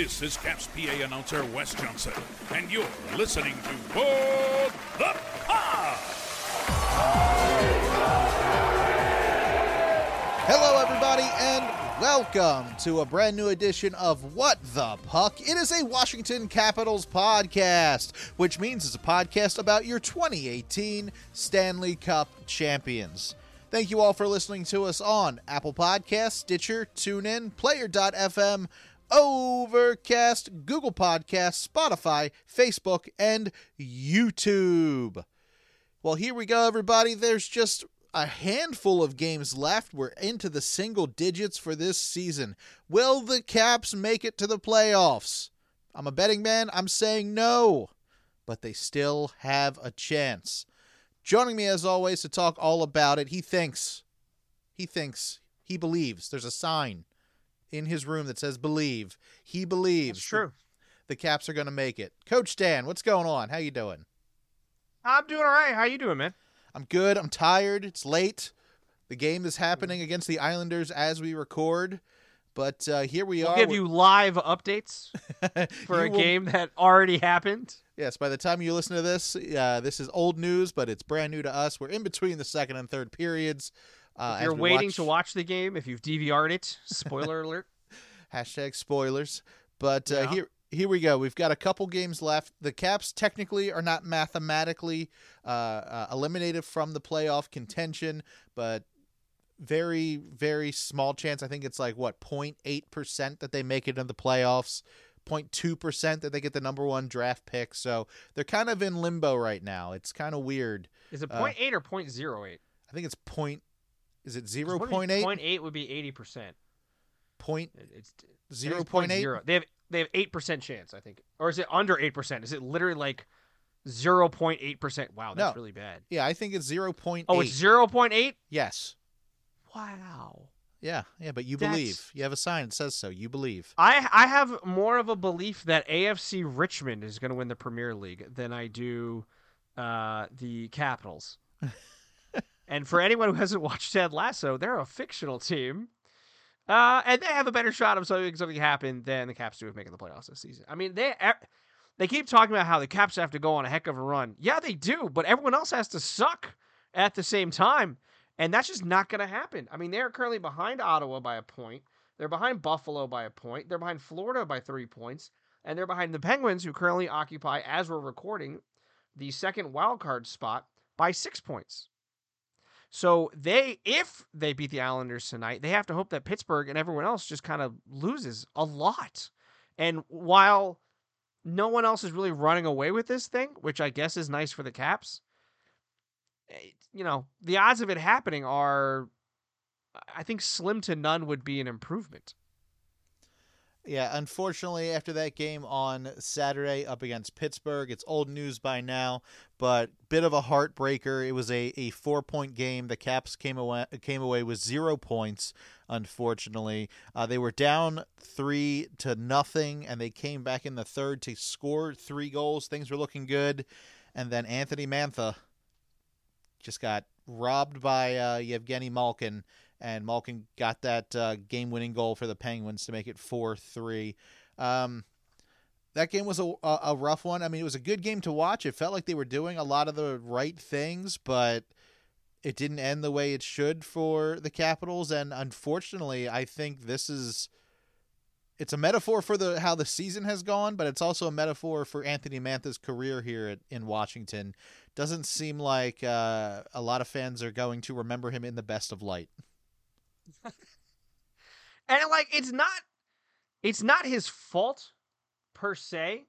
This is Caps PA announcer Wes Johnson, and you're listening to What the Pod. Hello, everybody, and welcome to a brand new edition of What the Puck. It is a Washington Capitals podcast, which means it's a podcast about your 2018 Stanley Cup champions. Thank you all for listening to us on Apple Podcasts, Stitcher, TuneIn, Player.fm, Overcast, Google Podcasts, Spotify, Facebook, and YouTube. Well, here we go, everybody. There's just a handful of games left. We're into the single digits for this season. Will the Caps make it to the playoffs? I'm a betting man. I'm saying no, but they still have a chance. Joining me as always to talk all about it, he thinks, he thinks, he believes. There's a sign in his room that says believe. He believes. That's true. The, the Caps are going to make it. Coach Dan, what's going on? How you doing? I'm doing all right. How you doing, man? I'm good. I'm tired. It's late. The game is happening against the Islanders as we record. But uh, here we we'll are. give you live updates for a will- game that already happened. Yes, by the time you listen to this, uh, this is old news, but it's brand new to us. We're in between the second and third periods. Uh, if you're waiting watch- to watch the game, if you've DVR'd it, spoiler alert. Hashtag spoilers. But uh, Yeah. here here we go. We've got a couple games left. The Caps technically are not mathematically uh, uh, eliminated from the playoff contention, but very very small chance. I think it's like what 0.8 percent that they make it into the playoffs. 0.2 percent that they get the number one draft pick. So they're kind of in limbo right now. It's kind of weird. Is it Uh, 0.8 or 0.08? I think it's point. Is it zero what point is- eight? 0.8 would be 80%. Point It's I think zero it's point eight? 0.0. They have they have 8% chance, I think. Or is it under 8%? Is it literally like 0.8%? Wow, that's No. really bad. Yeah, I think it's zero point eight. Oh, it's 0.8? yes. Wow. Yeah, yeah, but you That's- believe. You have a sign that says so. You believe. I I have more of a belief that AFC Richmond is going to win the Premier League than I do uh, the Capitals. and for anyone who hasn't watched Ted Lasso, they're a fictional team, uh, and they have a better shot of something something happen than the Caps do of making the playoffs this season. I mean, they they keep talking about how the Caps have to go on a heck of a run. Yeah, they do, but everyone else has to suck at the same time. And that's just not going to happen. I mean, they're currently behind Ottawa by a point. They're behind Buffalo by a point. They're behind Florida by three points. And they're behind the Penguins, who currently occupy, as we're recording, the second wild card spot by six points. So they, if they beat the Islanders tonight, they have to hope that Pittsburgh and everyone else just kind of loses a lot. And while no one else is really running away with this thing, which I guess is nice for the Caps, eh, you know, the odds of it happening are, I think, slim to none would be an improvement. Yeah, unfortunately, after that game on Saturday up against Pittsburgh, it's old news by now, but bit of a heartbreaker. It was a, a four point game. The Caps came away came away with zero points. Unfortunately, uh, they were down three to nothing, and they came back in the third to score three goals. Things were looking good, and then Anthony Mantha just got robbed by uh, Yevgeny Malkin, and Malkin got that uh, game-winning goal for the Penguins to make it four-three. Um, that game was a, a a rough one. I mean, it was a good game to watch. It felt like they were doing a lot of the right things, but it didn't end the way it should for the Capitals. And unfortunately, I think this is it's a metaphor for the how the season has gone, but it's also a metaphor for Anthony Mantha's career here at, in Washington. Doesn't seem like uh, a lot of fans are going to remember him in the best of light. And like, it's not, it's not his fault per se.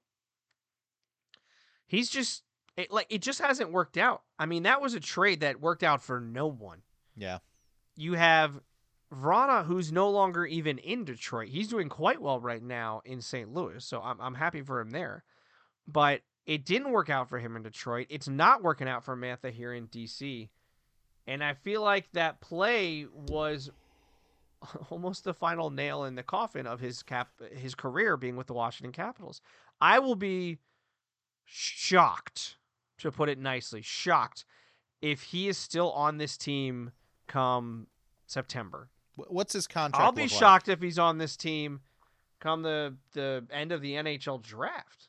He's just it, like it just hasn't worked out. I mean, that was a trade that worked out for no one. Yeah. You have Vrana, who's no longer even in Detroit. He's doing quite well right now in St. Louis, so I'm I'm happy for him there. But it didn't work out for him in Detroit. It's not working out for Mantha here in DC. And I feel like that play was almost the final nail in the coffin of his cap his career being with the Washington Capitals. I will be shocked, to put it nicely, shocked if he is still on this team come September. Wh- What's his contract? I'll be look like? shocked if he's on this team come the the end of the NHL draft.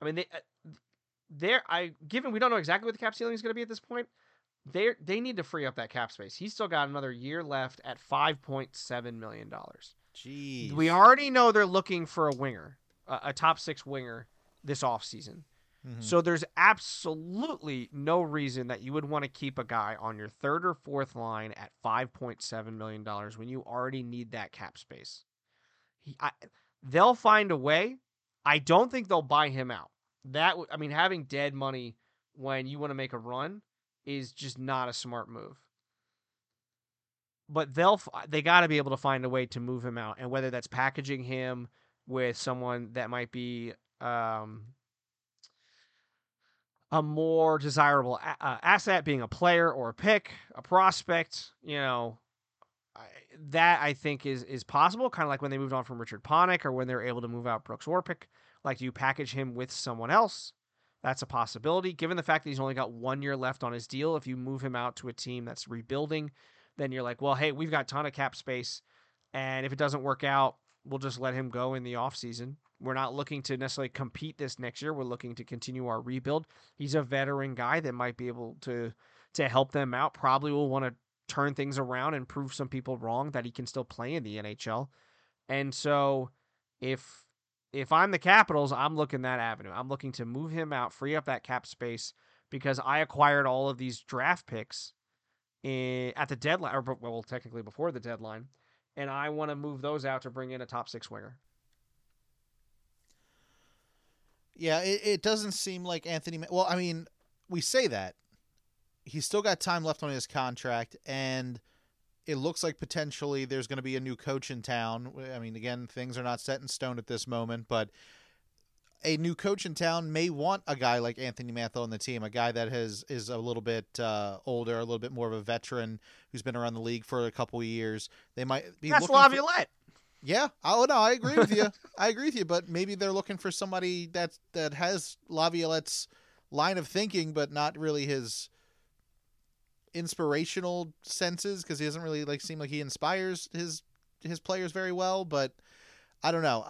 I mean, they uh, they're I given we don't know exactly what the cap ceiling is going to be at this point. They they need to free up that cap space. He's still got another year left at five point seven million dollars. Jeez. We already know they're looking for a winger, a, a top six winger this offseason. Mhm. So there's absolutely no reason that you would want to keep a guy on your third or fourth line at five point seven million dollars when you already need that cap space. He, I, they'll find a way. I don't think they'll buy him out. That I mean, having dead money when you want to make a run is just not a smart move. But they'll they got to be able to find a way to move him out, and whether that's packaging him with someone that might be um, a more desirable a- uh, asset, being a player or a pick, a prospect, you know, I, that I think is is possible. Kind of like when they moved on from Richard Panik, or when they were able to move out Brooks Orpik. Like, do you package him with someone else? That's a possibility. Given the fact that he's only got one year left on his deal, if you move him out to a team that's rebuilding, then you're like, well, hey, we've got ton of cap space, and if it doesn't work out, we'll just let him go in the offseason. We're not looking to necessarily compete this next year. We're looking to continue our rebuild. He's a veteran guy that might be able to to help them out. Probably will want to turn things around and prove some people wrong that he can still play in the NHL. And so if if I'm the Capitals, I'm looking that avenue. I'm looking to move him out, free up that cap space because I acquired all of these draft picks in, at the deadline, or well, technically before the deadline, and I want to move those out to bring in a top six winger. Yeah, it, it doesn't seem like Anthony. Ma- Well, I mean, we say that he's still got time left on his contract, and it looks like potentially there's going to be a new coach in town. I mean, again, things are not set in stone at this moment, but a new coach in town may want a guy like Anthony Mantha on the team, a guy that has is a little bit uh, older, a little bit more of a veteran who's been around the league for a couple of years. They might be That's looking for- Laviolette. Yeah. Oh no, I agree with you. I agree with you, but maybe they're looking for somebody that that has Laviolette's line of thinking, but not really his inspirational senses because he doesn't really like seem like he inspires his his players very well. But I don't know.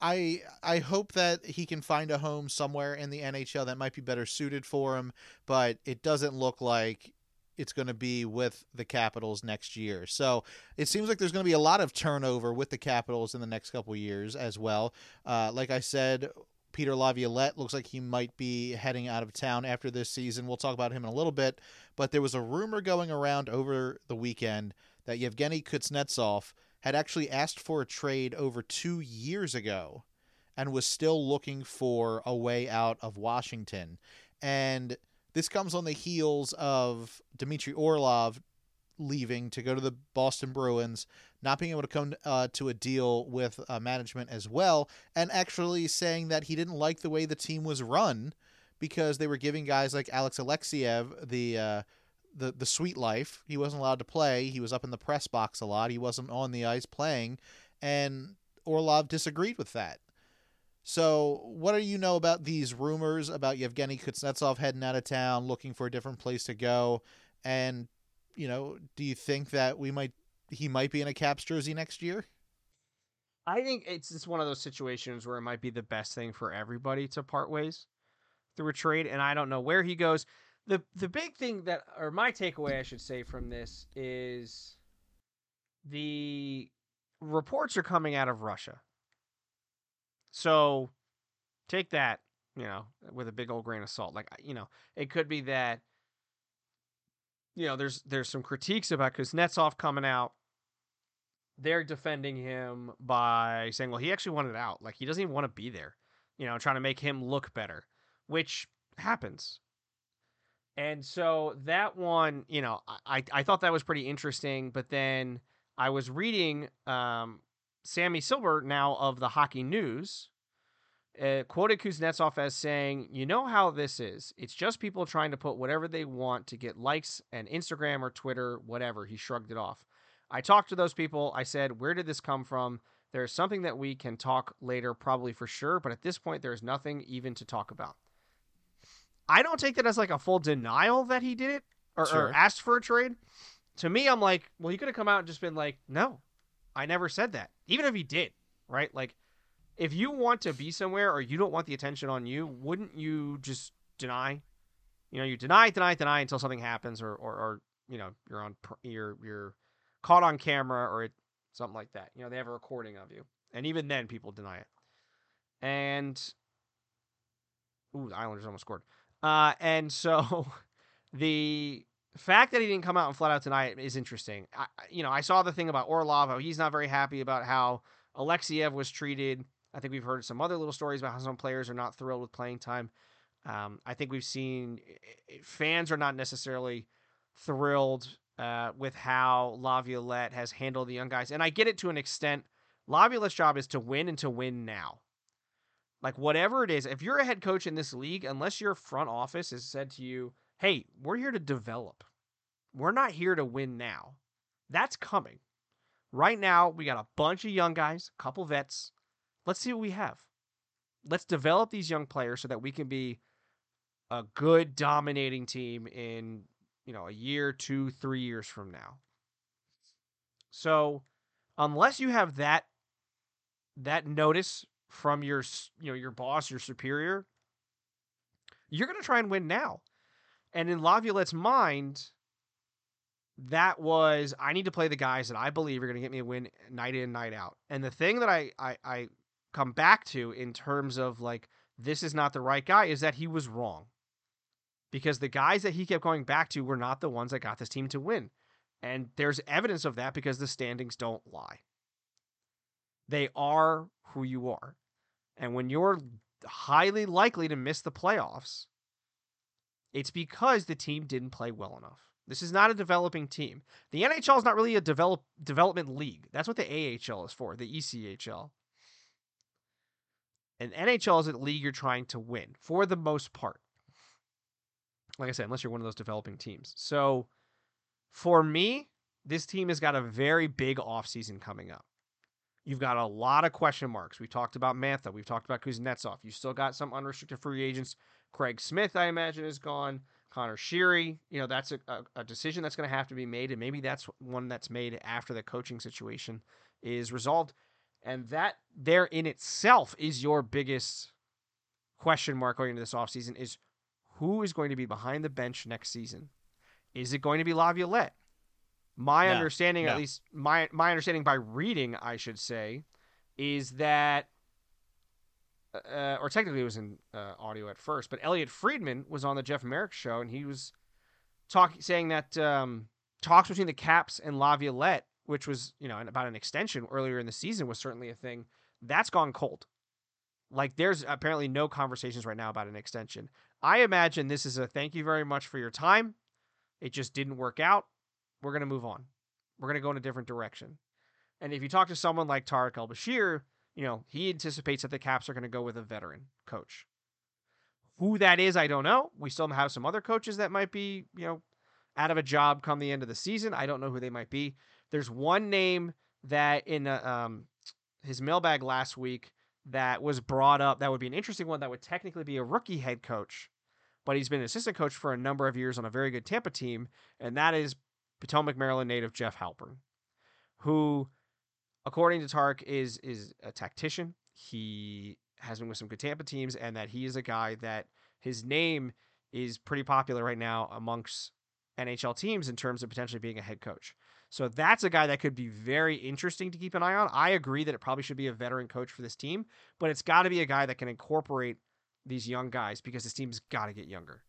I I hope that he can find a home somewhere in the NHL that might be better suited for him, but it doesn't look like it's going to be with the Capitals next year. So it seems like there's going to be a lot of turnover with the Capitals in the next couple years as well. Uh, like I said, Peter Laviolette looks like he might be heading out of town after this season. We'll talk about him in a little bit, but there was a rumor going around over the weekend that Yevgeny Kuznetsov had actually asked for a trade over two years ago and was still looking for a way out of Washington. And this comes on the heels of Dmitry Orlov leaving to go to the Boston Bruins, not being able to come uh, to a deal with uh, management as well, and actually saying that he didn't like the way the team was run because they were giving guys like Alex Alexeyev the uh, the the sweet life. He wasn't allowed to play. He was up in the press box a lot. He wasn't on the ice playing, and Orlov disagreed with that. So, what do you know about these rumors about Yevgeny Kuznetsov heading out of town, looking for a different place to go? And, you know, do you think that we might he might be in a Caps jersey next year? I think it's just one of those situations where it might be the best thing for everybody to part ways through a trade, and I don't know where he goes. the The big thing that, or my takeaway, I should say, from this is the reports are coming out of Russia. So take that, you know, with a big old grain of salt. Like, you know, it could be that, you know, there's there's some critiques about Kuznetsov coming out they're defending him by saying, well, he actually wanted out. Like he doesn't even want to be there, you know, trying to make him look better, which happens. And so that one, you know, I, I thought that was pretty interesting. But then I was reading um, Sammi Silber now of the Hockey News uh, quoted Kuznetsov as saying, "You know how this is. It's just people trying to put whatever they want to get likes and Instagram or Twitter, whatever." He shrugged it off. I talked to those people. I said, Where did this come from? There's something that we can talk later, probably for sure, but at this point, there's nothing even to talk about. I don't take that as like a full denial that he did it or, Sure. or asked for a trade. To me, I'm like, Well, he could have come out and just been like, No, I never said that. Even if he did, right? Like, if you want to be somewhere or you don't want the attention on you, wouldn't you just deny? You know, you deny, deny, deny until something happens, or or, or you know, you're on you're you're caught on camera or it, something like that. You know, they have a recording of you, and even then, people deny it. And ooh, the Islanders almost scored. Uh, and so the fact that he didn't come out and flat out tonight is interesting. I, you know, I saw the thing about Orlov. He's not very happy about how Alexeyev was treated. I think we've heard some other little stories about how some players are not thrilled with playing time. Um, I think we've seen fans are not necessarily thrilled uh, with how Laviolette has handled the young guys, and I get it to an extent. Laviolette's job is to win and to win now. Like whatever it is, if you're a head coach in this league, unless your front office has said to you, "Hey, we're here to develop. We're not here to win now." That's coming. Right now, we got a bunch of young guys, a couple vets. Let's see what we have. Let's develop these young players so that we can be a good dominating team in, you know, a year, 2, 3 years from now. So, unless you have that that notice from your you know your boss, your superior, you're going to try and win now. And in Laviolette's mind, that was I need to play the guys that I believe are going to get me a win night in night out. And the thing that I, I I come back to in terms of like this is not the right guy is that he was wrong. Because the guys that he kept going back to were not the ones that got this team to win. And there's evidence of that because the standings don't lie. They are who you are. And when you're highly likely to miss the playoffs, it's because the team didn't play well enough. This is not a developing team. The NHL is not really a develop development league. That's what the AHL is for, the ECHL. And NHL is a league you're trying to win for the most part. Like I said, unless you're one of those developing teams. So for me, this team has got a very big offseason coming up. You've got a lot of question marks. We talked about Mantha. We've talked about Kuznetsov. You still got some unrestricted free agents. Craig Smith, I imagine, is gone. Connor Sheary, you know, that's a, a, a decision that's going to have to be made. And maybe that's one that's made after the coaching situation is resolved. And that there in itself is your biggest question mark going into this offseason is who is going to be behind the bench next season? Is it going to be Laviolette? My no, understanding, no. at least my my understanding by reading, I should say, is that uh, or technically it was in uh, audio at first, but Elliotte Friedman was on the Jeff Marek show, and he was talking, saying that um, talks between the Caps and Laviolette, which was you know about an extension earlier in the season, was certainly a thing. That's gone cold. Like there's apparently no conversations right now about an extension. I imagine this is a thank you very much for your time. It just didn't work out. We're gonna move on. We're gonna go in a different direction. And if you talk to someone like Tarik El Bashir, you know, he anticipates that the Caps are going to go with a veteran coach. Who that is, I don't know. We still have some other coaches that might be, you know, out of a job come the end of the season. I don't know who they might be. There's one name that in uh, um, his mailbag last week that was brought up that would be an interesting one that would technically be a rookie head coach, but he's been an assistant coach for a number of years on a very good Tampa team, and that is Potomac, Maryland native Jeff Halpern, who according to Tark, is is a tactician. He has been with some good Tampa teams, and that he is a guy that his name is pretty popular right now amongst NHL teams in terms of potentially being a head coach. So that's a guy that could be very interesting to keep an eye on. I agree that it probably should be a veteran coach for this team, but it's got to be a guy that can incorporate these young guys because this team's got to get younger.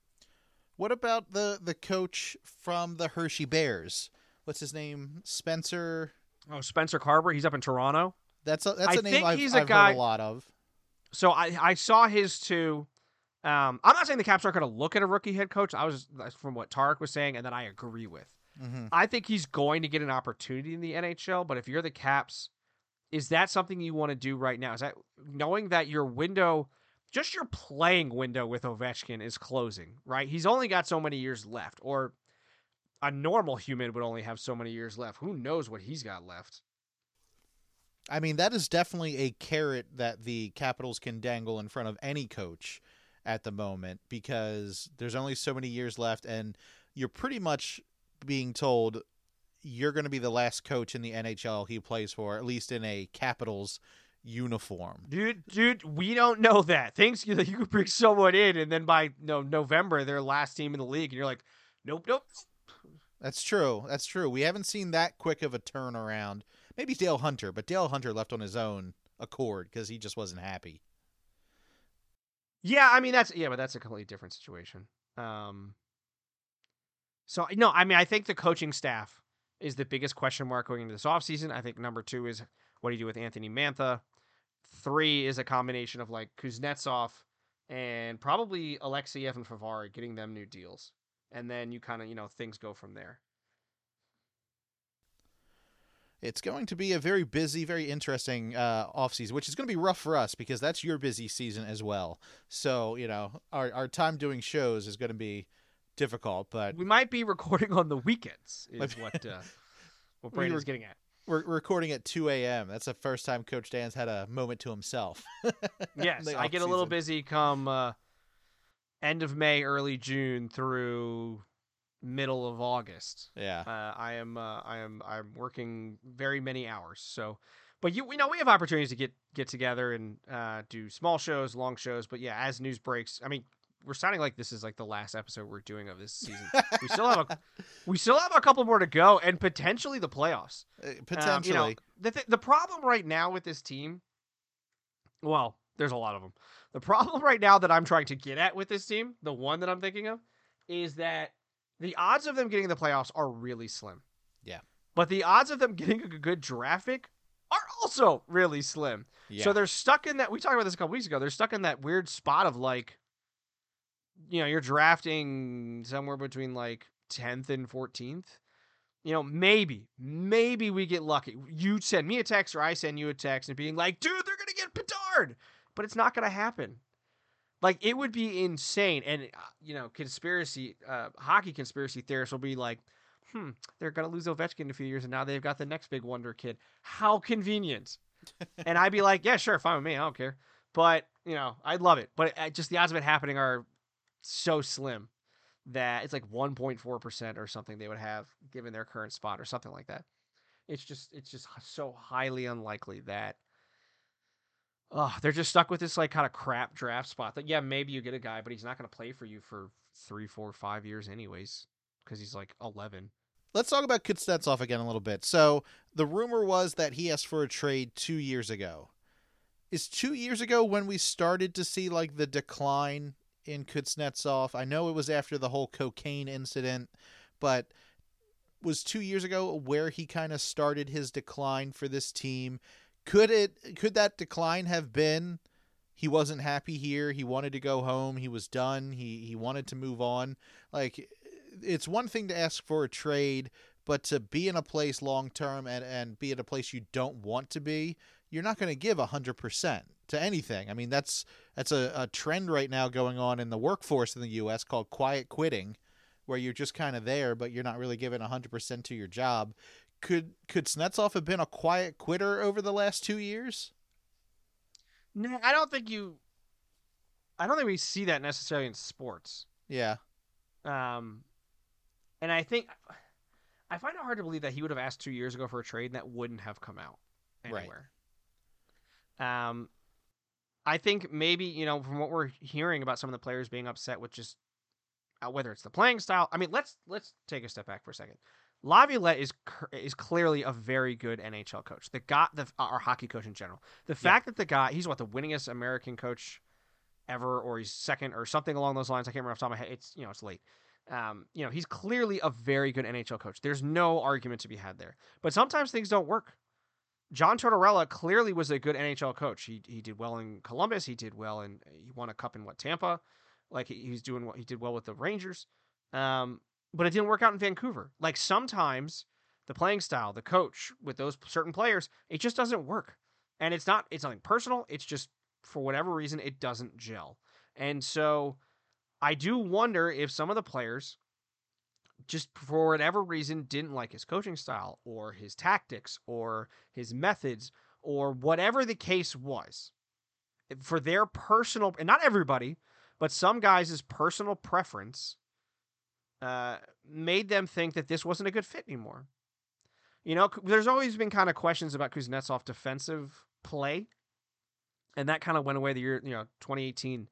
What about the the coach from the Hershey Bears? What's his name? Spencer Oh, Spencer Carbery. He's up in Toronto. That's a, that's a I name I've, he's a I've guy, heard a lot of. So I, I saw his too. Um, I'm not saying the Caps aren't going to look at a rookie head coach. I was from what Tarik was saying, and that I agree with. Mm-hmm. I think he's going to get an opportunity in the NHL. But if you're the Caps, is that something you want to do right now? Is that knowing that your window, just your playing window with Ovechkin is closing, right? He's only got so many years left, or a normal human would only have so many years left. Who knows what he's got left? I mean, that is definitely a carrot that the Capitals can dangle in front of any coach at the moment because there's only so many years left, and you're pretty much being told you're going to be the last coach in the NHL he plays for, at least in a Capitals uniform. Dude, dude, we don't know that. Things you you could bring someone in, and then by no November, they're last team in the league, and you're like, nope, nope. That's true. That's true. We haven't seen that quick of a turnaround. Maybe Dale Hunter, but Dale Hunter left on his own accord because he just wasn't happy. Yeah, I mean that's yeah, but that's a completely different situation. Um, so no, I mean I think the coaching staff is the biggest question mark going into this offseason. I think number two is what do you do with Anthony Mantha? Three is a combination of like Kuznetsov and probably Alexeyev and Fehervary getting them new deals. And then you kind of, you know, things go from there. It's going to be a very busy, very interesting uh, off season, which is going to be rough for us because that's your busy season as well. So, you know, our, our time doing shows is going to be difficult, but we might be recording on the weekends, is what, uh, what Brandon's getting at. We're recording at 2 a.m. That's the first time Coach Dan's had a moment to himself. yes, I get a little busy come uh, end of May, early June through middle of August. Yeah, uh, I am uh, I am I'm working very many hours. So, but you we know we have opportunities to get get together and uh, do small shows, long shows. But yeah, as news breaks, I mean, we're sounding like this is like the last episode we're doing of this season. we still have a we still have a couple more to go, and potentially the playoffs. Potentially, um, you know, the th- the problem right now with this team. Well, there's a lot of them. The problem right now that I'm trying to get at with this team, the one that I'm thinking of, is that the odds of them getting the playoffs are really slim. Yeah. But the odds of them getting a good draft pick are also really slim. Yeah. So they're stuck in that. We talked about this a couple weeks ago. They're stuck in that weird spot of like, you know, you're drafting somewhere between like 10th and 14th. You know, maybe, maybe we get lucky. You send me a text or I send you a text and being like, dude, they're going to get Bedard. But it's not going to happen. Like it would be insane, and uh, you know, conspiracy, uh, hockey conspiracy theorists will be like, "Hmm, they're gonna lose Ovechkin in a few years, and now they've got the next big wonder kid. How convenient!" and I'd be like, "Yeah, sure, fine with me. I don't care." But you know, I'd love it. But uh, just the odds of it happening are so slim that it's like 1.4 percent or something they would have given their current spot or something like that. It's just it's just so highly unlikely that oh, they're just stuck with this like kind of crap draft spot. That yeah, maybe you get a guy, but he's not going to play for you for three, four, five years anyways, because he's like eleven. Let's talk about Kuznetsov again a little bit. So the rumor was that he asked for a trade two years ago. Is two years ago when we started to see like the decline in Kuznetsov? I know it was after the whole cocaine incident, but was two years ago where he kind of started his decline for this team could it could that decline have been he wasn't happy here, he wanted to go home, he was done, he he wanted to move on. Like it's one thing to ask for a trade, but to be in a place long term and and be at a place you don't want to be, you're not going to give 100% to anything. I mean, that's that's a, a trend right now going on in the workforce in the US called quiet quitting where you're just kind of there but you're not really giving 100% to your job could could Snetsov have been a quiet quitter over the last two years? No, I don't think you. I don't think we see that necessarily in sports. Yeah. Um, and I think I find it hard to believe that he would have asked two years ago for a trade and that wouldn't have come out anywhere. Right. Um, I think maybe you know from what we're hearing about some of the players being upset with just uh, whether it's the playing style. I mean, let's let's take a step back for a second. Laviolette is is clearly a very good NHL coach. The guy, the our hockey coach in general. The fact yeah. that the guy, he's what the winningest American coach ever, or he's second, or something along those lines. I can't remember off the top of my head. It's you know it's late. Um, you know he's clearly a very good NHL coach. There's no argument to be had there. But sometimes things don't work. John Tortorella clearly was a good NHL coach. He he did well in Columbus. He did well in he won a cup in what Tampa. Like he, he's doing what he did well with the Rangers. Um, but it didn't work out in Vancouver. Like sometimes the playing style, the coach with those certain players, it just doesn't work. And it's not it's nothing personal, it's just for whatever reason it doesn't gel. And so I do wonder if some of the players just for whatever reason didn't like his coaching style or his tactics or his methods or whatever the case was. Eh, for their personal and not everybody, but some guys' personal preference uh, made them think that this wasn't a good fit anymore. You know, there's always been kind of questions about Kuznetsov defensive play and that kind of went away the year you know 2018.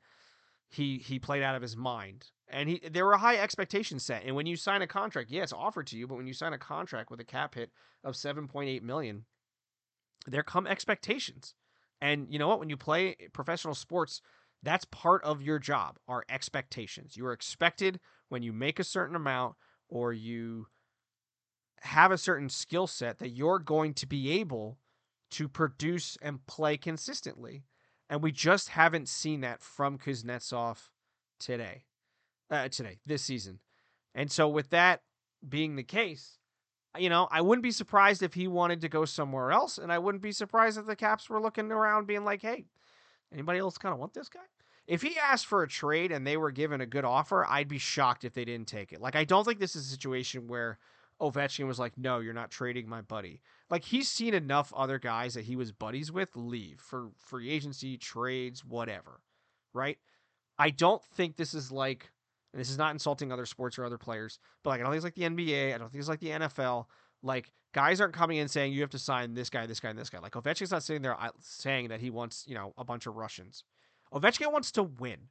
He he played out of his mind, and he there were high expectations set. And when you sign a contract, yeah, it's offered to you, but when you sign a contract with a cap hit of 7.8 million, there come expectations. And you know what? When you play professional sports, that's part of your job, are expectations. You are expected when you make a certain amount or you have a certain skill set that you're going to be able to produce and play consistently. And we just haven't seen that from Kuznetsov today, uh, today, this season. And so, with that being the case, you know, I wouldn't be surprised if he wanted to go somewhere else. And I wouldn't be surprised if the Caps were looking around being like, hey, anybody else kind of want this guy? If he asked for a trade and they were given a good offer, I'd be shocked if they didn't take it. Like, I don't think this is a situation where Ovechkin was like, "No, you're not trading my buddy." Like he's seen enough other guys that he was buddies with leave for free agency, trades, whatever. Right? I don't think this is like and this is not insulting other sports or other players, but like I don't think it's like the NBA, I don't think it's like the NFL. Like guys aren't coming in saying you have to sign this guy, this guy, and this guy. Like Ovechkin's not sitting there uh, saying that he wants, you know, a bunch of Russians. Ovechkin wants to win.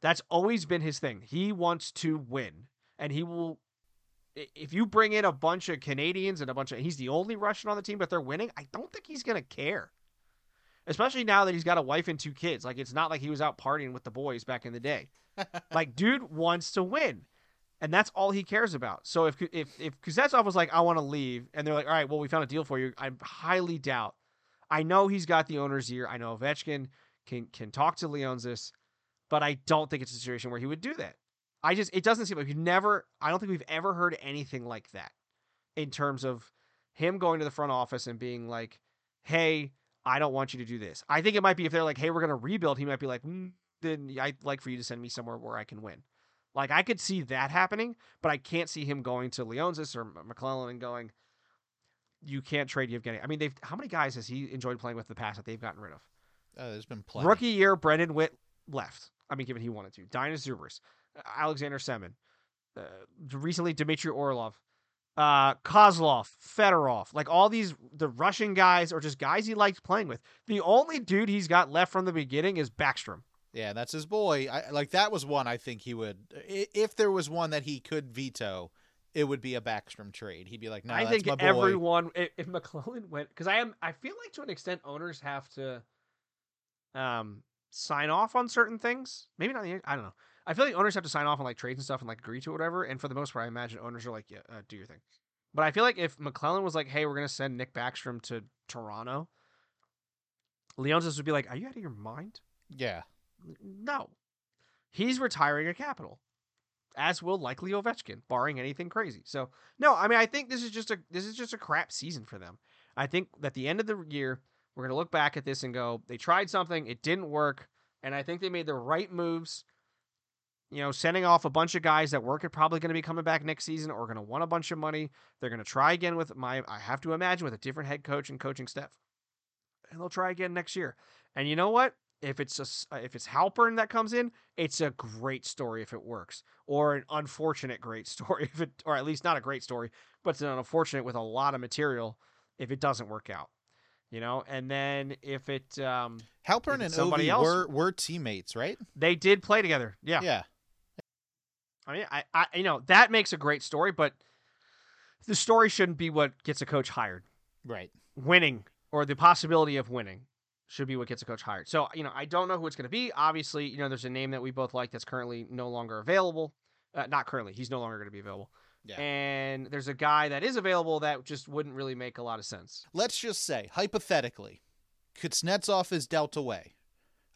That's always been his thing. He wants to win, and he will if you bring in a bunch of Canadians and a bunch of he's the only Russian on the team, but they're winning, I don't think he's gonna care. Especially now that he's got a wife and two kids. Like it's not like he was out partying with the boys back in the day. like dude wants to win. And that's all he cares about. So if if if Kuznetsov was like, I want to leave, and they're like, all right, well, we found a deal for you, I highly doubt. I know he's got the owner's ear. I know Ovechkin can can talk to Leonsis, but I don't think it's a situation where he would do that. I just it doesn't seem like we've never I don't think we've ever heard anything like that in terms of him going to the front office and being like, "Hey, I don't want you to do this." I think it might be if they're like, "Hey, we're going to rebuild," he might be like, mm, "Then I'd like for you to send me somewhere where I can win." Like I could see that happening, but I can't see him going to Leonsis or MacLellan and going, "You can't trade Yevgeny." I mean, they've how many guys has he enjoyed playing with in the past that they've gotten rid of? Uh, there's been plenty. Rookie year, Brendan Witt left. I mean, given he wanted to. Dainius Zubrus. Alexander Semin, uh, recently Dmitry Orlov, uh, Kozlov, Fedorov, like all these the Russian guys or just guys he liked playing with. The only dude he's got left from the beginning is Backstrom. Yeah, that's his boy. I, like that was one I think he would if there was one that he could veto. It would be a Backstrom trade. He'd be like, "No, I think everyone if, if MacLellan went because I am I feel like to an extent owners have to um sign off on certain things. Maybe not. I don't know. I feel like owners have to sign off on like trades and stuff and like agree to whatever. And for the most part, I imagine owners are like, yeah, uh, do your thing. But I feel like if MacLellan was like, hey, we're gonna send Nick Backstrom to Toronto, Leonsis would be like, are you out of your mind? Yeah. No. He's retiring a capital, as will likely Ovechkin, barring anything crazy. So no, I mean I think this is just a this is just a crap season for them. I think at the end of the year, we're gonna look back at this and go, they tried something, it didn't work, and I think they made the right moves you know, sending off a bunch of guys that weren't probably going to be coming back next season or going to want a bunch of money. They're going to try again with my, I have to imagine, with a different head coach and coaching staff. And they'll try again next year. And you know what? If it's a, if it's Halpern that comes in, it's a great story if it works, or an unfortunate great story if it, or at least not a great story, but it's an unfortunate with a lot of material if it doesn't work out you know. And then if it um Halpern and somebody Ovi else, were were teammates, right? They did play together. Yeah. Yeah. I mean, I, I, you know, that makes a great story, but the story shouldn't be what gets a coach hired. Right. Winning or the possibility of winning should be what gets a coach hired. So, you know, I don't know who it's going to be. Obviously, you know, there's a name that we both like that's currently no longer available. Uh, not currently, he's no longer going to be available. Yeah. And there's a guy that is available that just wouldn't really make a lot of sense. Let's just say, hypothetically, Kuznetsov is dealt away.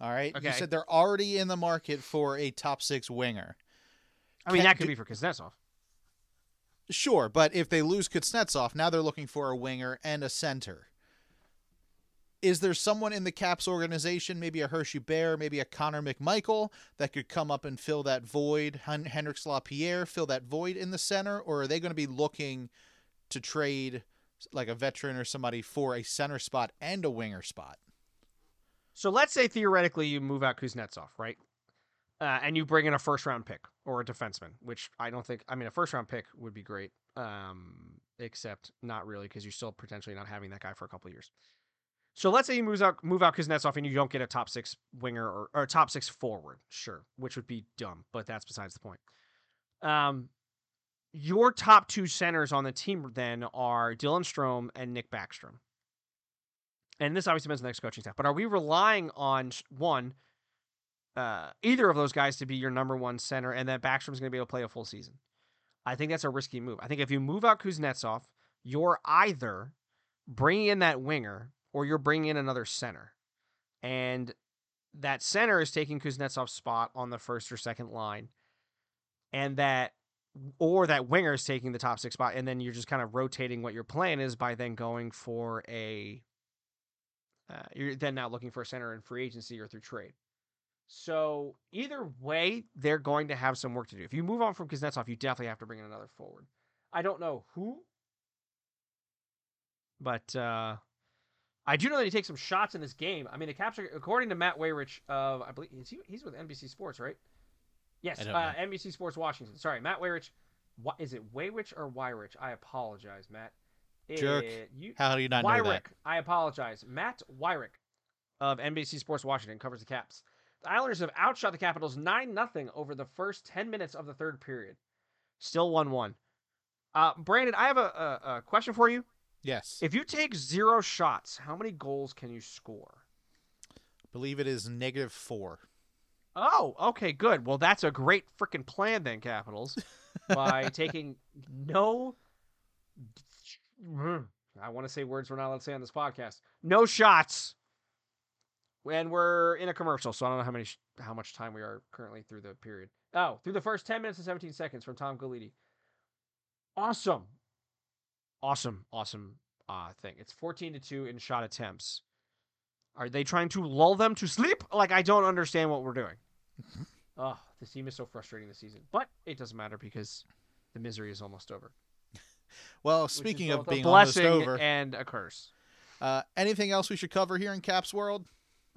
All right. Okay. You said they're already in the market for a top six winger. I mean, Can, that could do, be for Kuznetsov. Sure, but if they lose Kuznetsov, now they're looking for a winger and a center. Is there someone in the Caps organization, maybe a Hershey Bear, maybe a Connor McMichael, that could come up and fill that void? Hen- Hendrix Lapierre fill that void in the center, or are they going to be looking to trade like a veteran or somebody for a center spot and a winger spot? So let's say theoretically you move out Kuznetsov, right? uh, and you bring in a first round pick or a defenseman, which I don't think. I mean, a first round pick would be great, um, except not really because you're still potentially not having that guy for a couple years. So let's say you move out move out Kuznetsov and you don't get a top six winger or, or top six forward, sure, which would be dumb, but that's besides the point. Um, your top two centers on the team then are Dylan Strome and Nick Backstrom. And this obviously depends on the next coaching staff, but are we relying on one, uh, either of those guys to be your number one center, and that Backstrom's going to be able to play a full season? I think that's a risky move. I think if you move out Kuznetsov, you're either bringing in that winger or you're bringing in another center. And that center is taking Kuznetsov's spot on the first or second line. And that, or that winger is taking the top six spot. And then you're just kind of rotating what your plan is by then going for a, uh, you're then now looking for a center in free agency or through trade. So either way, they're going to have some work to do. If you move on from Kuznetsov, you definitely have to bring in another forward. I don't know who, but uh, I do know that he takes some shots in this game. I mean, the Caps, are, according to Matt Weyrich of, I believe is he, he's with NBC Sports, right? Yes, uh, NBC Sports Washington. Sorry, Matt Weyrich. What is it, Weyrich or Wyrich? I apologize, Matt. Jerk. It, you, How do you not Wyrick. know that? I apologize. Matt Wyrick of NBC Sports Washington covers the Caps. The Islanders have outshot the Capitals 9 0 over the first 10 minutes of the third period. Still 1 1. Uh, Brandon, I have a, a, a question for you. Yes. If you take zero shots, how many goals can you score? I believe it is negative four. Oh, okay, good. Well, that's a great freaking plan then, Capitals. by taking no. Mm, I want to say words we're not allowed to say on this podcast. No shots. And we're in a commercial, so I don't know how many how much time we are currently through the period. Oh, through the first ten minutes and seventeen seconds from Tom Gulitti. Awesome, awesome, awesome uh, thing. It's fourteen to two in shot attempts. Are they trying to lull them to sleep? Like I don't understand what we're doing. oh, this team is so frustrating this season, but it doesn't matter because the misery is almost over. Well, speaking of being almost over, and a curse. uh, anything else we should cover here in Caps World?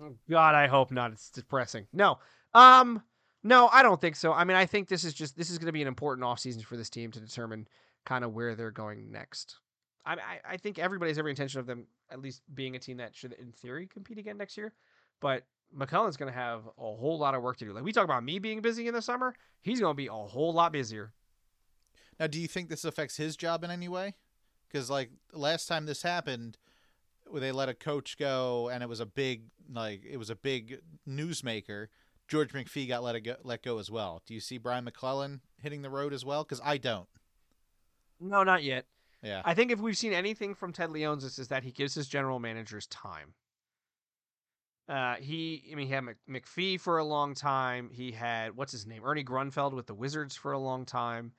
Oh, God, I hope not. It's depressing. No. Um no, I don't think so. I mean, I think this is just this is going to be an important offseason for this team to determine kind of where they're going next. I, I I think everybody has every intention of them at least being a team that should in theory compete again next year. But MacLellan's going to have a whole lot of work to do. Like we talk about me being busy in the summer, he's going to be a whole lot busier. Now, do you think this affects his job in any way? Because like last time this happened, where they let a coach go, and it was a big like it was a big newsmaker. George McPhee got let go, let go as well. Do you see Brian MacLellan hitting the road as well? Because I don't. No, not yet. Yeah. I think if we've seen anything from Ted Leonsis is that he gives his general managers time. Uh, he, I mean, he had Mc- McPhee for a long time. He had what's his name, Ernie Grunfeld with the Wizards for a long time,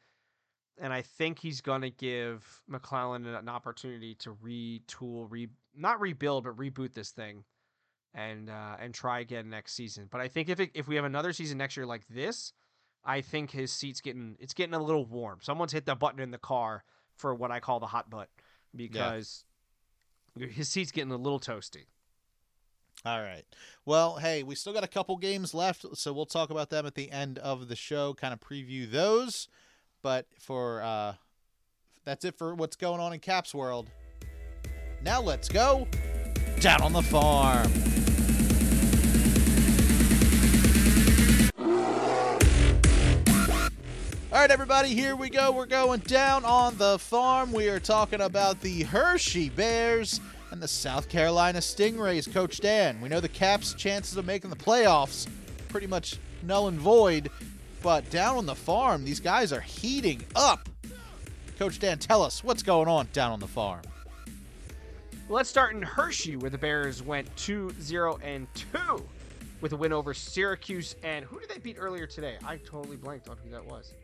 and I think he's going to give MacLellan an opportunity to retool, re not rebuild, but reboot this thing, and uh, and try again next season. But I think if it, if we have another season next year like this, I think his seat's getting it's getting a little warm. Someone's hit the button in the car for what I call the hot butt because his seat's getting a little toasty. All right. Well, hey, we still got a couple games left, so we'll talk about them at the end of the show, kind of preview those. But for uh that's it for what's going on in Caps World. Now let's go down on the farm. All right, everybody, here we go. We're going down on the farm. We are talking about the Hershey Bears and the South Carolina Stingrays. Coach Dan, we know the Caps' chances of making the playoffs pretty much null and void, but down on the farm, these guys are heating up. Coach Dan, tell us what's going on down on the farm. Let's start in Hershey, where the Bears went 2 0 and 2 with a win over Syracuse. And who did they beat earlier today? I totally blanked on who that was.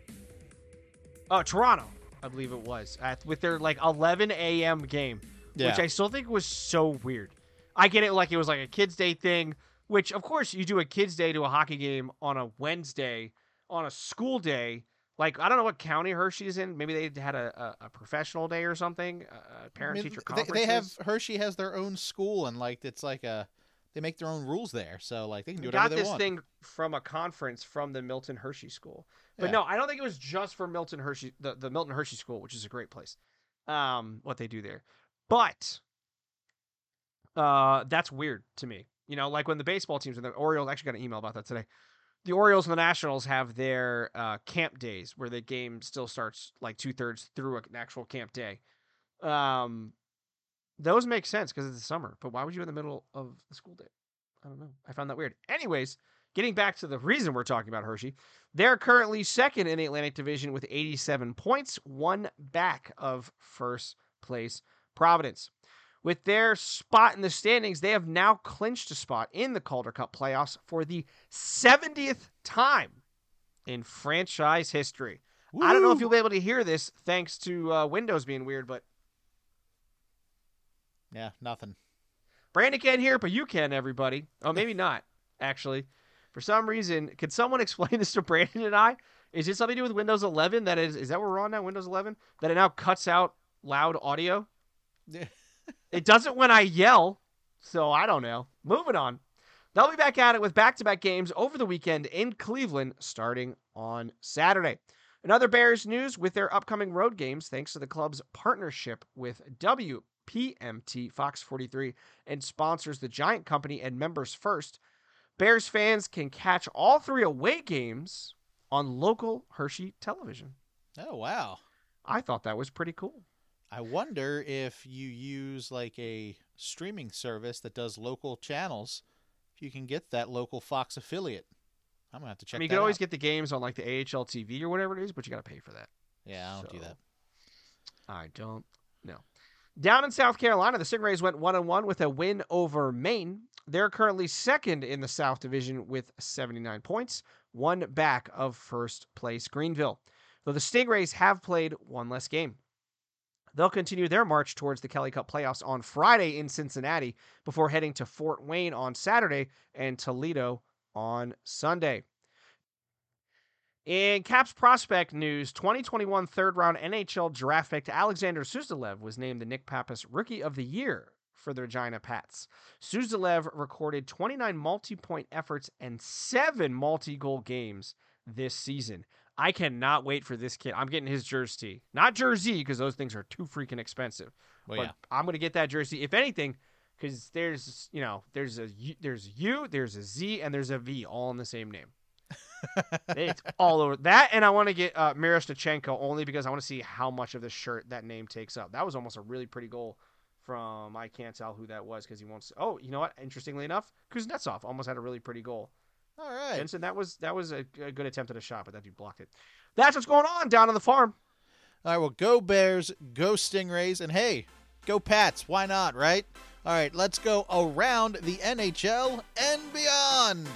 Oh, Toronto, I believe it was, at, with their like 11 a.m. game, which I still think was so weird. I get it, like it was like a kids' day thing, which of course you do a kids' day to a hockey game on a Wednesday, on a school day. Like I don't know what county Hershey's in. Maybe they had a, a, a professional day or something, uh, a parent I mean, teacher they, conference. they have Hershey has their own school and like it's like a they make their own rules there, so like they can do whatever got this want. thing from a conference from the Milton Hershey School. But Yeah. no, I don't think it was just for Milton Hershey, the, the Milton Hershey School, which is a great place. Um, what they do there, but Uh, that's weird to me. You know, like when the baseball teams and the Orioles actually got an email about that today. The Orioles and the Nationals have their uh, camp days where the game still starts like two thirds through an actual camp day. Um, those make sense because it's the summer, but why would you in the middle of the school day? I don't know. I found that weird. Anyways, getting back to the reason we're talking about Hershey, they're currently second in the Atlantic Division with 87 points, one back of first place Providence. With their spot in the standings, they have now clinched a spot in the Calder Cup playoffs for the 70th time in franchise history. I don't know if you'll be able to hear this thanks to uh, Windows being weird, but Yeah, nothing. Brandon can't hear, but you can, everybody. Oh, maybe not, actually. For some reason, could someone explain this to Brandon and I? Is this something to do with Windows 11? That is, is that what we're on now? Windows 11? That it now cuts out loud audio? It doesn't when I yell, so I don't know. Moving on. They'll be back at it with back to back games over the weekend in Cleveland starting on Saturday. Another Bears news with their upcoming road games, thanks to the club's partnership with WPMT Fox 43 and sponsors the Giant Company and Members First. Bears fans can catch all three away games on local Hershey television. Oh wow. I thought that was pretty cool. I wonder if you use like a streaming service that does local channels, if you can get that local Fox affiliate. I'm gonna have to check. I mean, you can always out. get the games on like the AHL TV or whatever it is, but you got to pay for that. Yeah, I don't do that. I don't know. Down in South Carolina, the Stingrays went one on one with a win over Maine. They're currently second in the South Division with 79 points, one back of first place Greenville. Though the Stingrays have played one less game. They'll continue their march towards the Kelly Cup playoffs on Friday in Cincinnati before heading to Fort Wayne on Saturday and Toledo on Sunday. In Caps prospect news, 2021 third round NHL draft pick Alexander Suzdalev was named the Nick Pappas Rookie of the Year for the Regina Pats. Suzdalev recorded 29 multi point efforts and seven multi goal games this season. I cannot wait for this kid. I'm getting his jersey. Not jersey, because those things are too freaking expensive. Well, but yeah. I'm going to get that jersey. If anything, because there's, you know, there's a there's U, there's a Z, and there's a V all in the same name. It's all over that, and I want to get uh, Miroshnichenko only because I want to see how much of the shirt that name takes up. That was almost a really pretty goal from I can't tell who that was because he won't. Oh, you know what? Interestingly enough, Kuznetsov almost had a really pretty goal. All right. Jensen, that was that was a, a good attempt at a shot, but that dude blocked it. That's what's going on down on the farm. All right, well, go Bears, go Stingrays, and hey, go Pats. Why not, right? All right, let's go around the NHL and beyond.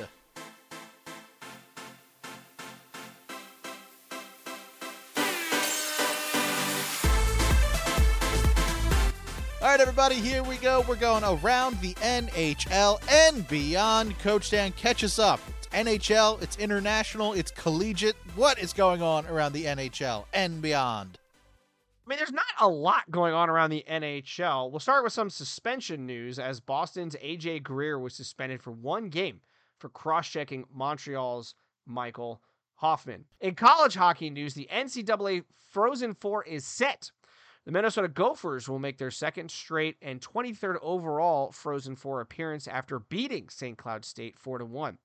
Right, everybody, here we go. We're going around the NHL and beyond. Coach Dan, catch us up. It's NHL, it's international, it's collegiate. What is going on around the NHL and beyond? I mean, there's not a lot going on around the NHL. We'll start with some suspension news as Boston's AJ Greer was suspended for one game for cross checking Montreal's Michael Hoffman. In college hockey news, the NCAA Frozen Four is set. The Minnesota Gophers will make their second straight and 23rd overall Frozen Four appearance after beating St. Cloud State 4 1.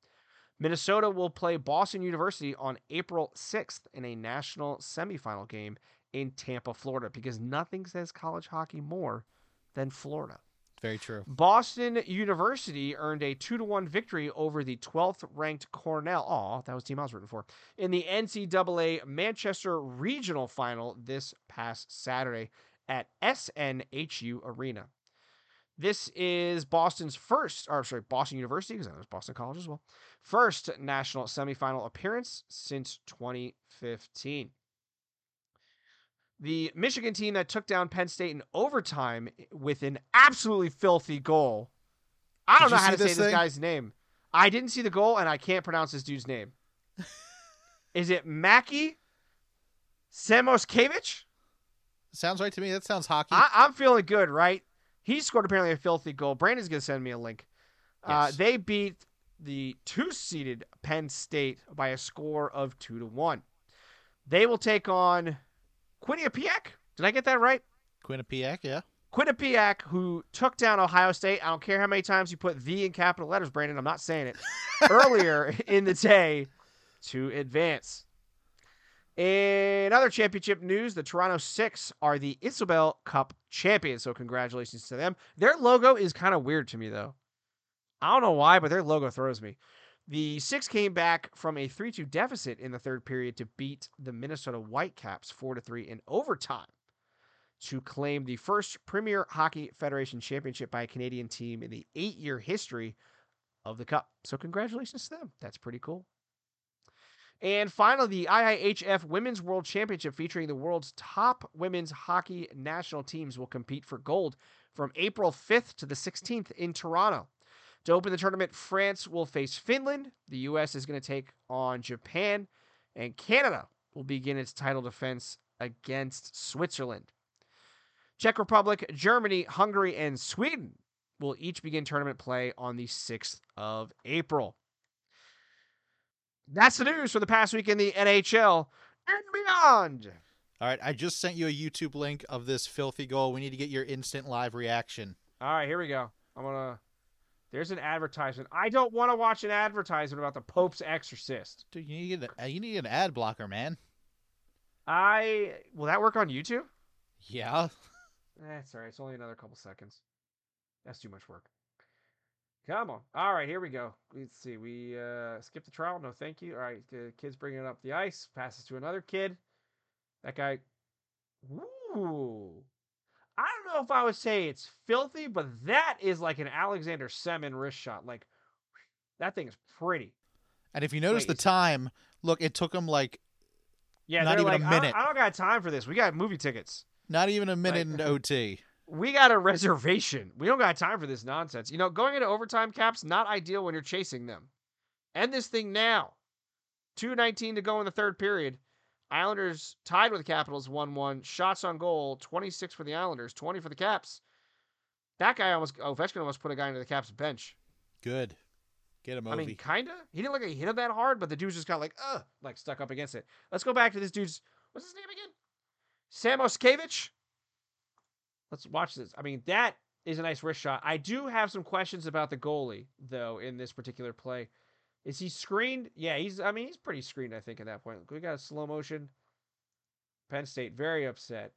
Minnesota will play Boston University on April 6th in a national semifinal game in Tampa, Florida, because nothing says college hockey more than Florida. Very true. Boston University earned a 2 to 1 victory over the 12th ranked Cornell. Oh, that was team I was rooting for. In the NCAA Manchester Regional Final this past Saturday at SNHU Arena. This is Boston's first, or sorry, Boston University, because I Boston College as well, first national semifinal appearance since 2015. The Michigan team that took down Penn State in overtime with an absolutely filthy goal. I don't Did know how to say this this guy's name. I didn't see the goal, and I can't pronounce this dude's name. Is it Mackie Samoskevich? Sounds right to me. That sounds hockey. I, I'm feeling good, right? He scored apparently a filthy goal. Brandon's gonna send me a link. Uh, they beat the two-seeded Penn State by a score of two to one. They will take on Quinnipiac. Did I get that right? Quinnipiac, yeah. Quinnipiac, who took down Ohio State. I don't care how many times you put the in capital letters, Brandon. I'm not saying it. earlier in the day to advance. In other championship news, the Toronto Six are the Isobel Cup champions. So congratulations to them. Their logo is kind of weird to me though. I don't know why, but their logo throws me. The Six came back from a 3-2 deficit in the third period to beat the Minnesota Whitecaps 4-3 in overtime to claim the first Premier Hockey Federation championship by a Canadian team in the 8-year history of the cup. So congratulations to them. That's pretty cool. And finally, the IIHF Women's World Championship featuring the world's top women's hockey national teams will compete for gold from April 5th to the 16th in Toronto. To open the tournament, France will face Finland, the US is going to take on Japan, and Canada will begin its title defense against Switzerland. Czech Republic, Germany, Hungary, and Sweden will each begin tournament play on the 6th of April. That's the news for the past week in the NHL and beyond. All right, I just sent you a YouTube link of this filthy goal. We need to get your instant live reaction. All right, here we go. I'm gonna. There's an advertisement. I don't want to watch an advertisement about the Pope's exorcist. Dude, you need an, you need an ad blocker, man. I will that work on YouTube? Yeah. That's all right. It's only another couple seconds. That's too much work. Come on. All right, here we go. Let's see. We uh, skip the trial. No, thank you. All right, the kid's bringing up the ice. Passes to another kid. That guy. Ooh. I don't know if I would say it's filthy, but that is like an Alexander Semin wrist shot. Like, that thing is pretty. And if you notice Wait, the time, look, it took him like Yeah, Not even a like, I don't- minute. I don't, got time for this. We got movie tickets. not even a minute Right. into OT. We got a reservation. We don't got time for this nonsense. You know, going into overtime caps not ideal when you're chasing them. End this thing now. 219 to go in the third period. Islanders tied with the Capitals 1-1. Shots on goal, 26 for the Islanders, 20 for the Caps. That guy almost Ovechkin almost put a guy into the Caps bench. Good. Get him, I Ovi. mean, kinda. He didn't look like he hit him that hard, but the dude's just got like, uh, like stuck up against it. Let's go back to this dude's what's his name again? Sam Oskevich. Let's watch this. I mean, that is a nice wrist shot. I do have some questions about the goalie, though, in this particular play. Is he screened? Yeah, he's I mean, he's pretty screened, I think, at that point. We got a slow motion. Penn State very upset.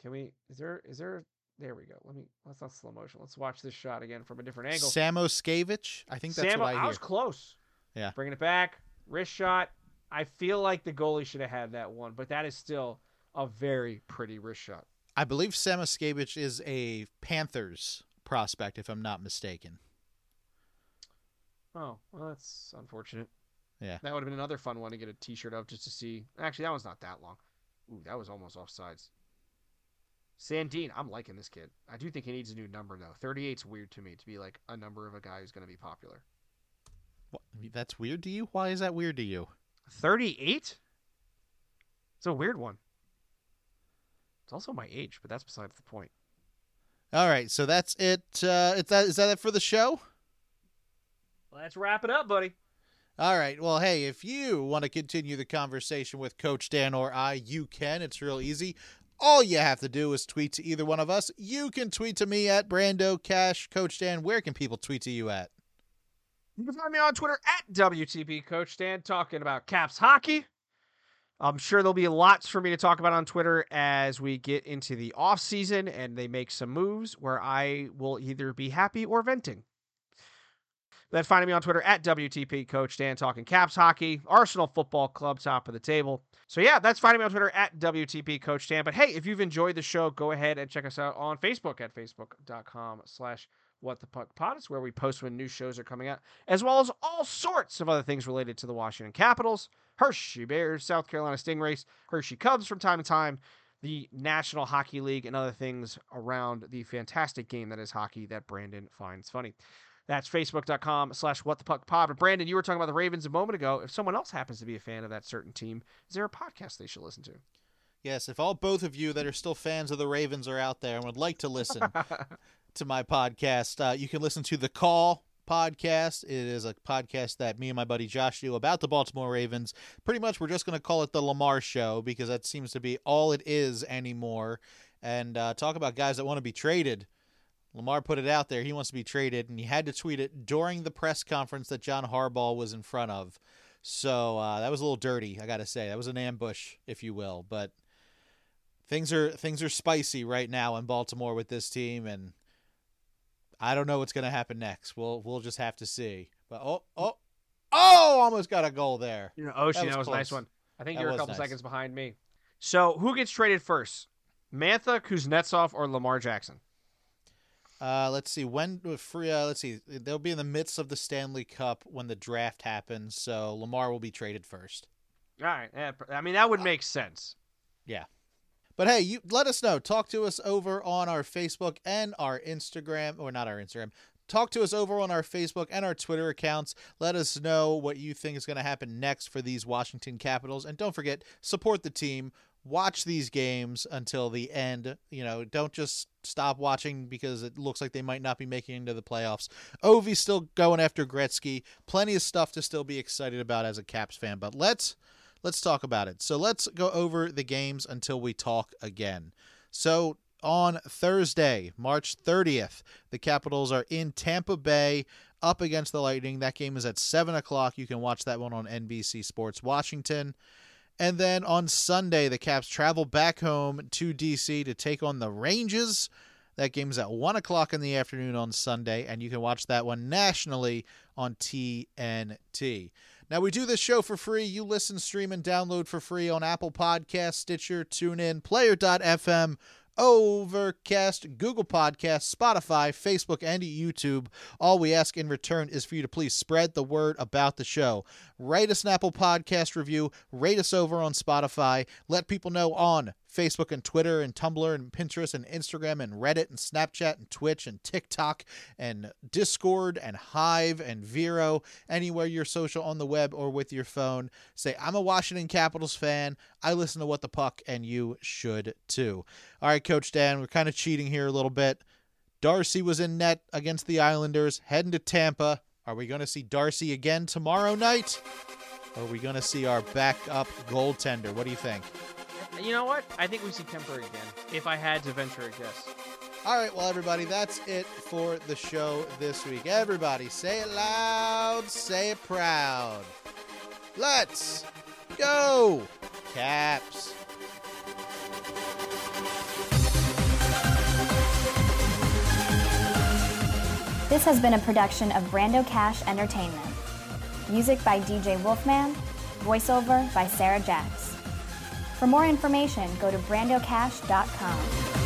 Can we is there is there there we go. Let me let's not slow motion. Let's watch this shot again from a different angle. Samo Skavich? I think that's Sam, what I hear. was close. Yeah. Bringing it back. Wrist shot. I feel like the goalie should have had that one, but that is still a very pretty wrist shot. I believe Samo Skavich is a Panthers prospect, if I'm not mistaken. Oh, well, that's unfortunate. Yeah. That would have been another fun one to get a t shirt of just to see. Actually, that one's not that long. Ooh, that was almost offsides. Sandin, I'm liking this kid. I do think he needs a new number, though. 38's weird to me to be like a number of a guy who's going to be popular. What, that's weird to you? Why is that weird to you? 38? It's a weird one. It's also my age, but that's besides the point. All right, so that's it. Uh, is that is that it for the show? Let's wrap it up, buddy. All right. Well, hey, if you want to continue the conversation with Coach Dan or I, you can. It's real easy. All you have to do is tweet to either one of us. You can tweet to me at Brando Cash. Coach Dan, where can people tweet to you at? You can find me on Twitter at WTP Coach Dan talking about Caps hockey. I'm sure there'll be lots for me to talk about on Twitter as we get into the off season and they make some moves where I will either be happy or venting. Then finding me on Twitter at WTP Coach Dan talking Caps hockey, Arsenal Football Club top of the table. So yeah, that's finding me on Twitter at WTP Coach Dan. But hey, if you've enjoyed the show, go ahead and check us out on Facebook at facebook.com slash what the puck pod. It's where we post when new shows are coming out, as well as all sorts of other things related to the Washington Capitals, Hershey Bears, South Carolina Stingrays, Hershey Cubs from time to time, the National Hockey League, and other things around the fantastic game that is hockey that Brandon finds funny. That's facebook.com slash what the puck pod. But Brandon, you were talking about the Ravens a moment ago. If someone else happens to be a fan of that certain team, is there a podcast they should listen to? Yes, if all both of you that are still fans of the Ravens are out there and would like to listen to my podcast, uh, you can listen to the Call podcast. It is a podcast that me and my buddy Josh do about the Baltimore Ravens. Pretty much, we're just going to call it the Lamar Show because that seems to be all it is anymore. And uh, talk about guys that want to be traded. Lamar put it out there. He wants to be traded, and he had to tweet it during the press conference that John Harbaugh was in front of. So uh, that was a little dirty, I got to say. That was an ambush, if you will. But things are things are spicy right now in Baltimore with this team, and I don't know what's going to happen next. We'll we'll just have to see. But oh oh oh, almost got a goal there. You know, Oshie, That that was was, a nice one. I think That you're a couple nice. seconds behind me. So who gets traded first? Mantha, Kuznetsov, or Lamar Jackson? Uh, let's see when uh, free. Uh, let's see. They'll be in the midst of the Stanley Cup when the draft happens. So Lamar will be traded first. All right. yeah, I mean, that would make sense. Yeah. But hey, you let us know. Talk to us over on our Facebook and our Instagram, or not our Instagram. Talk to us over on our Facebook and our Twitter accounts. Let us know what you think is going to happen next for these Washington Capitals. And don't forget, support the team. Watch these games until the end. You know, don't just stop watching because it looks like they might not be making into the playoffs. Ovi's still going after Gretzky. Plenty of stuff to still be excited about as a Caps fan. But let's let's talk about it. So let's go over the games until we talk again. So on Thursday, March 30th, the Capitals are in Tampa Bay up against the Lightning. That game is at 7 o'clock. You can watch that one on NBC Sports Washington. And then on Sunday, the Caps travel back home to DC to take on the Rangers. That game is at 1 o'clock in the afternoon on Sunday, and you can watch that one nationally on TNT. Now, we do this show for free. You listen, stream, and download for free on Apple Podcasts, Stitcher, TuneIn, Player.fm, Overcast, Google Podcasts, Spotify, Facebook, and YouTube. All we ask in return is for you to please spread the word about the show. Write us an Apple Podcast review, rate us over on Spotify, let people know on Facebook and Twitter and Tumblr and Pinterest and Instagram and Reddit and Snapchat and Twitch and TikTok and Discord and Hive and Vero, anywhere you're social on the web or with your phone. Say, I'm a Washington Capitals fan. I listen to What the Puck, and you should too. All right, Coach Dan, we're kind of cheating here a little bit. Darcy was in net against the Islanders, heading to Tampa. Are we going to see Darcy again tomorrow night? Or are we going to see our backup goaltender? What do you think? You know what? I think we see Kuemper again. If I had to venture a guess. All right, well, everybody, that's it for the show this week. Everybody, say it loud, say it proud. Let's go, Caps. This has been a production of Brando Cash Entertainment. Music by DJ Wolfman, voiceover by Sarah Jax. For more information, go to brandocash.com.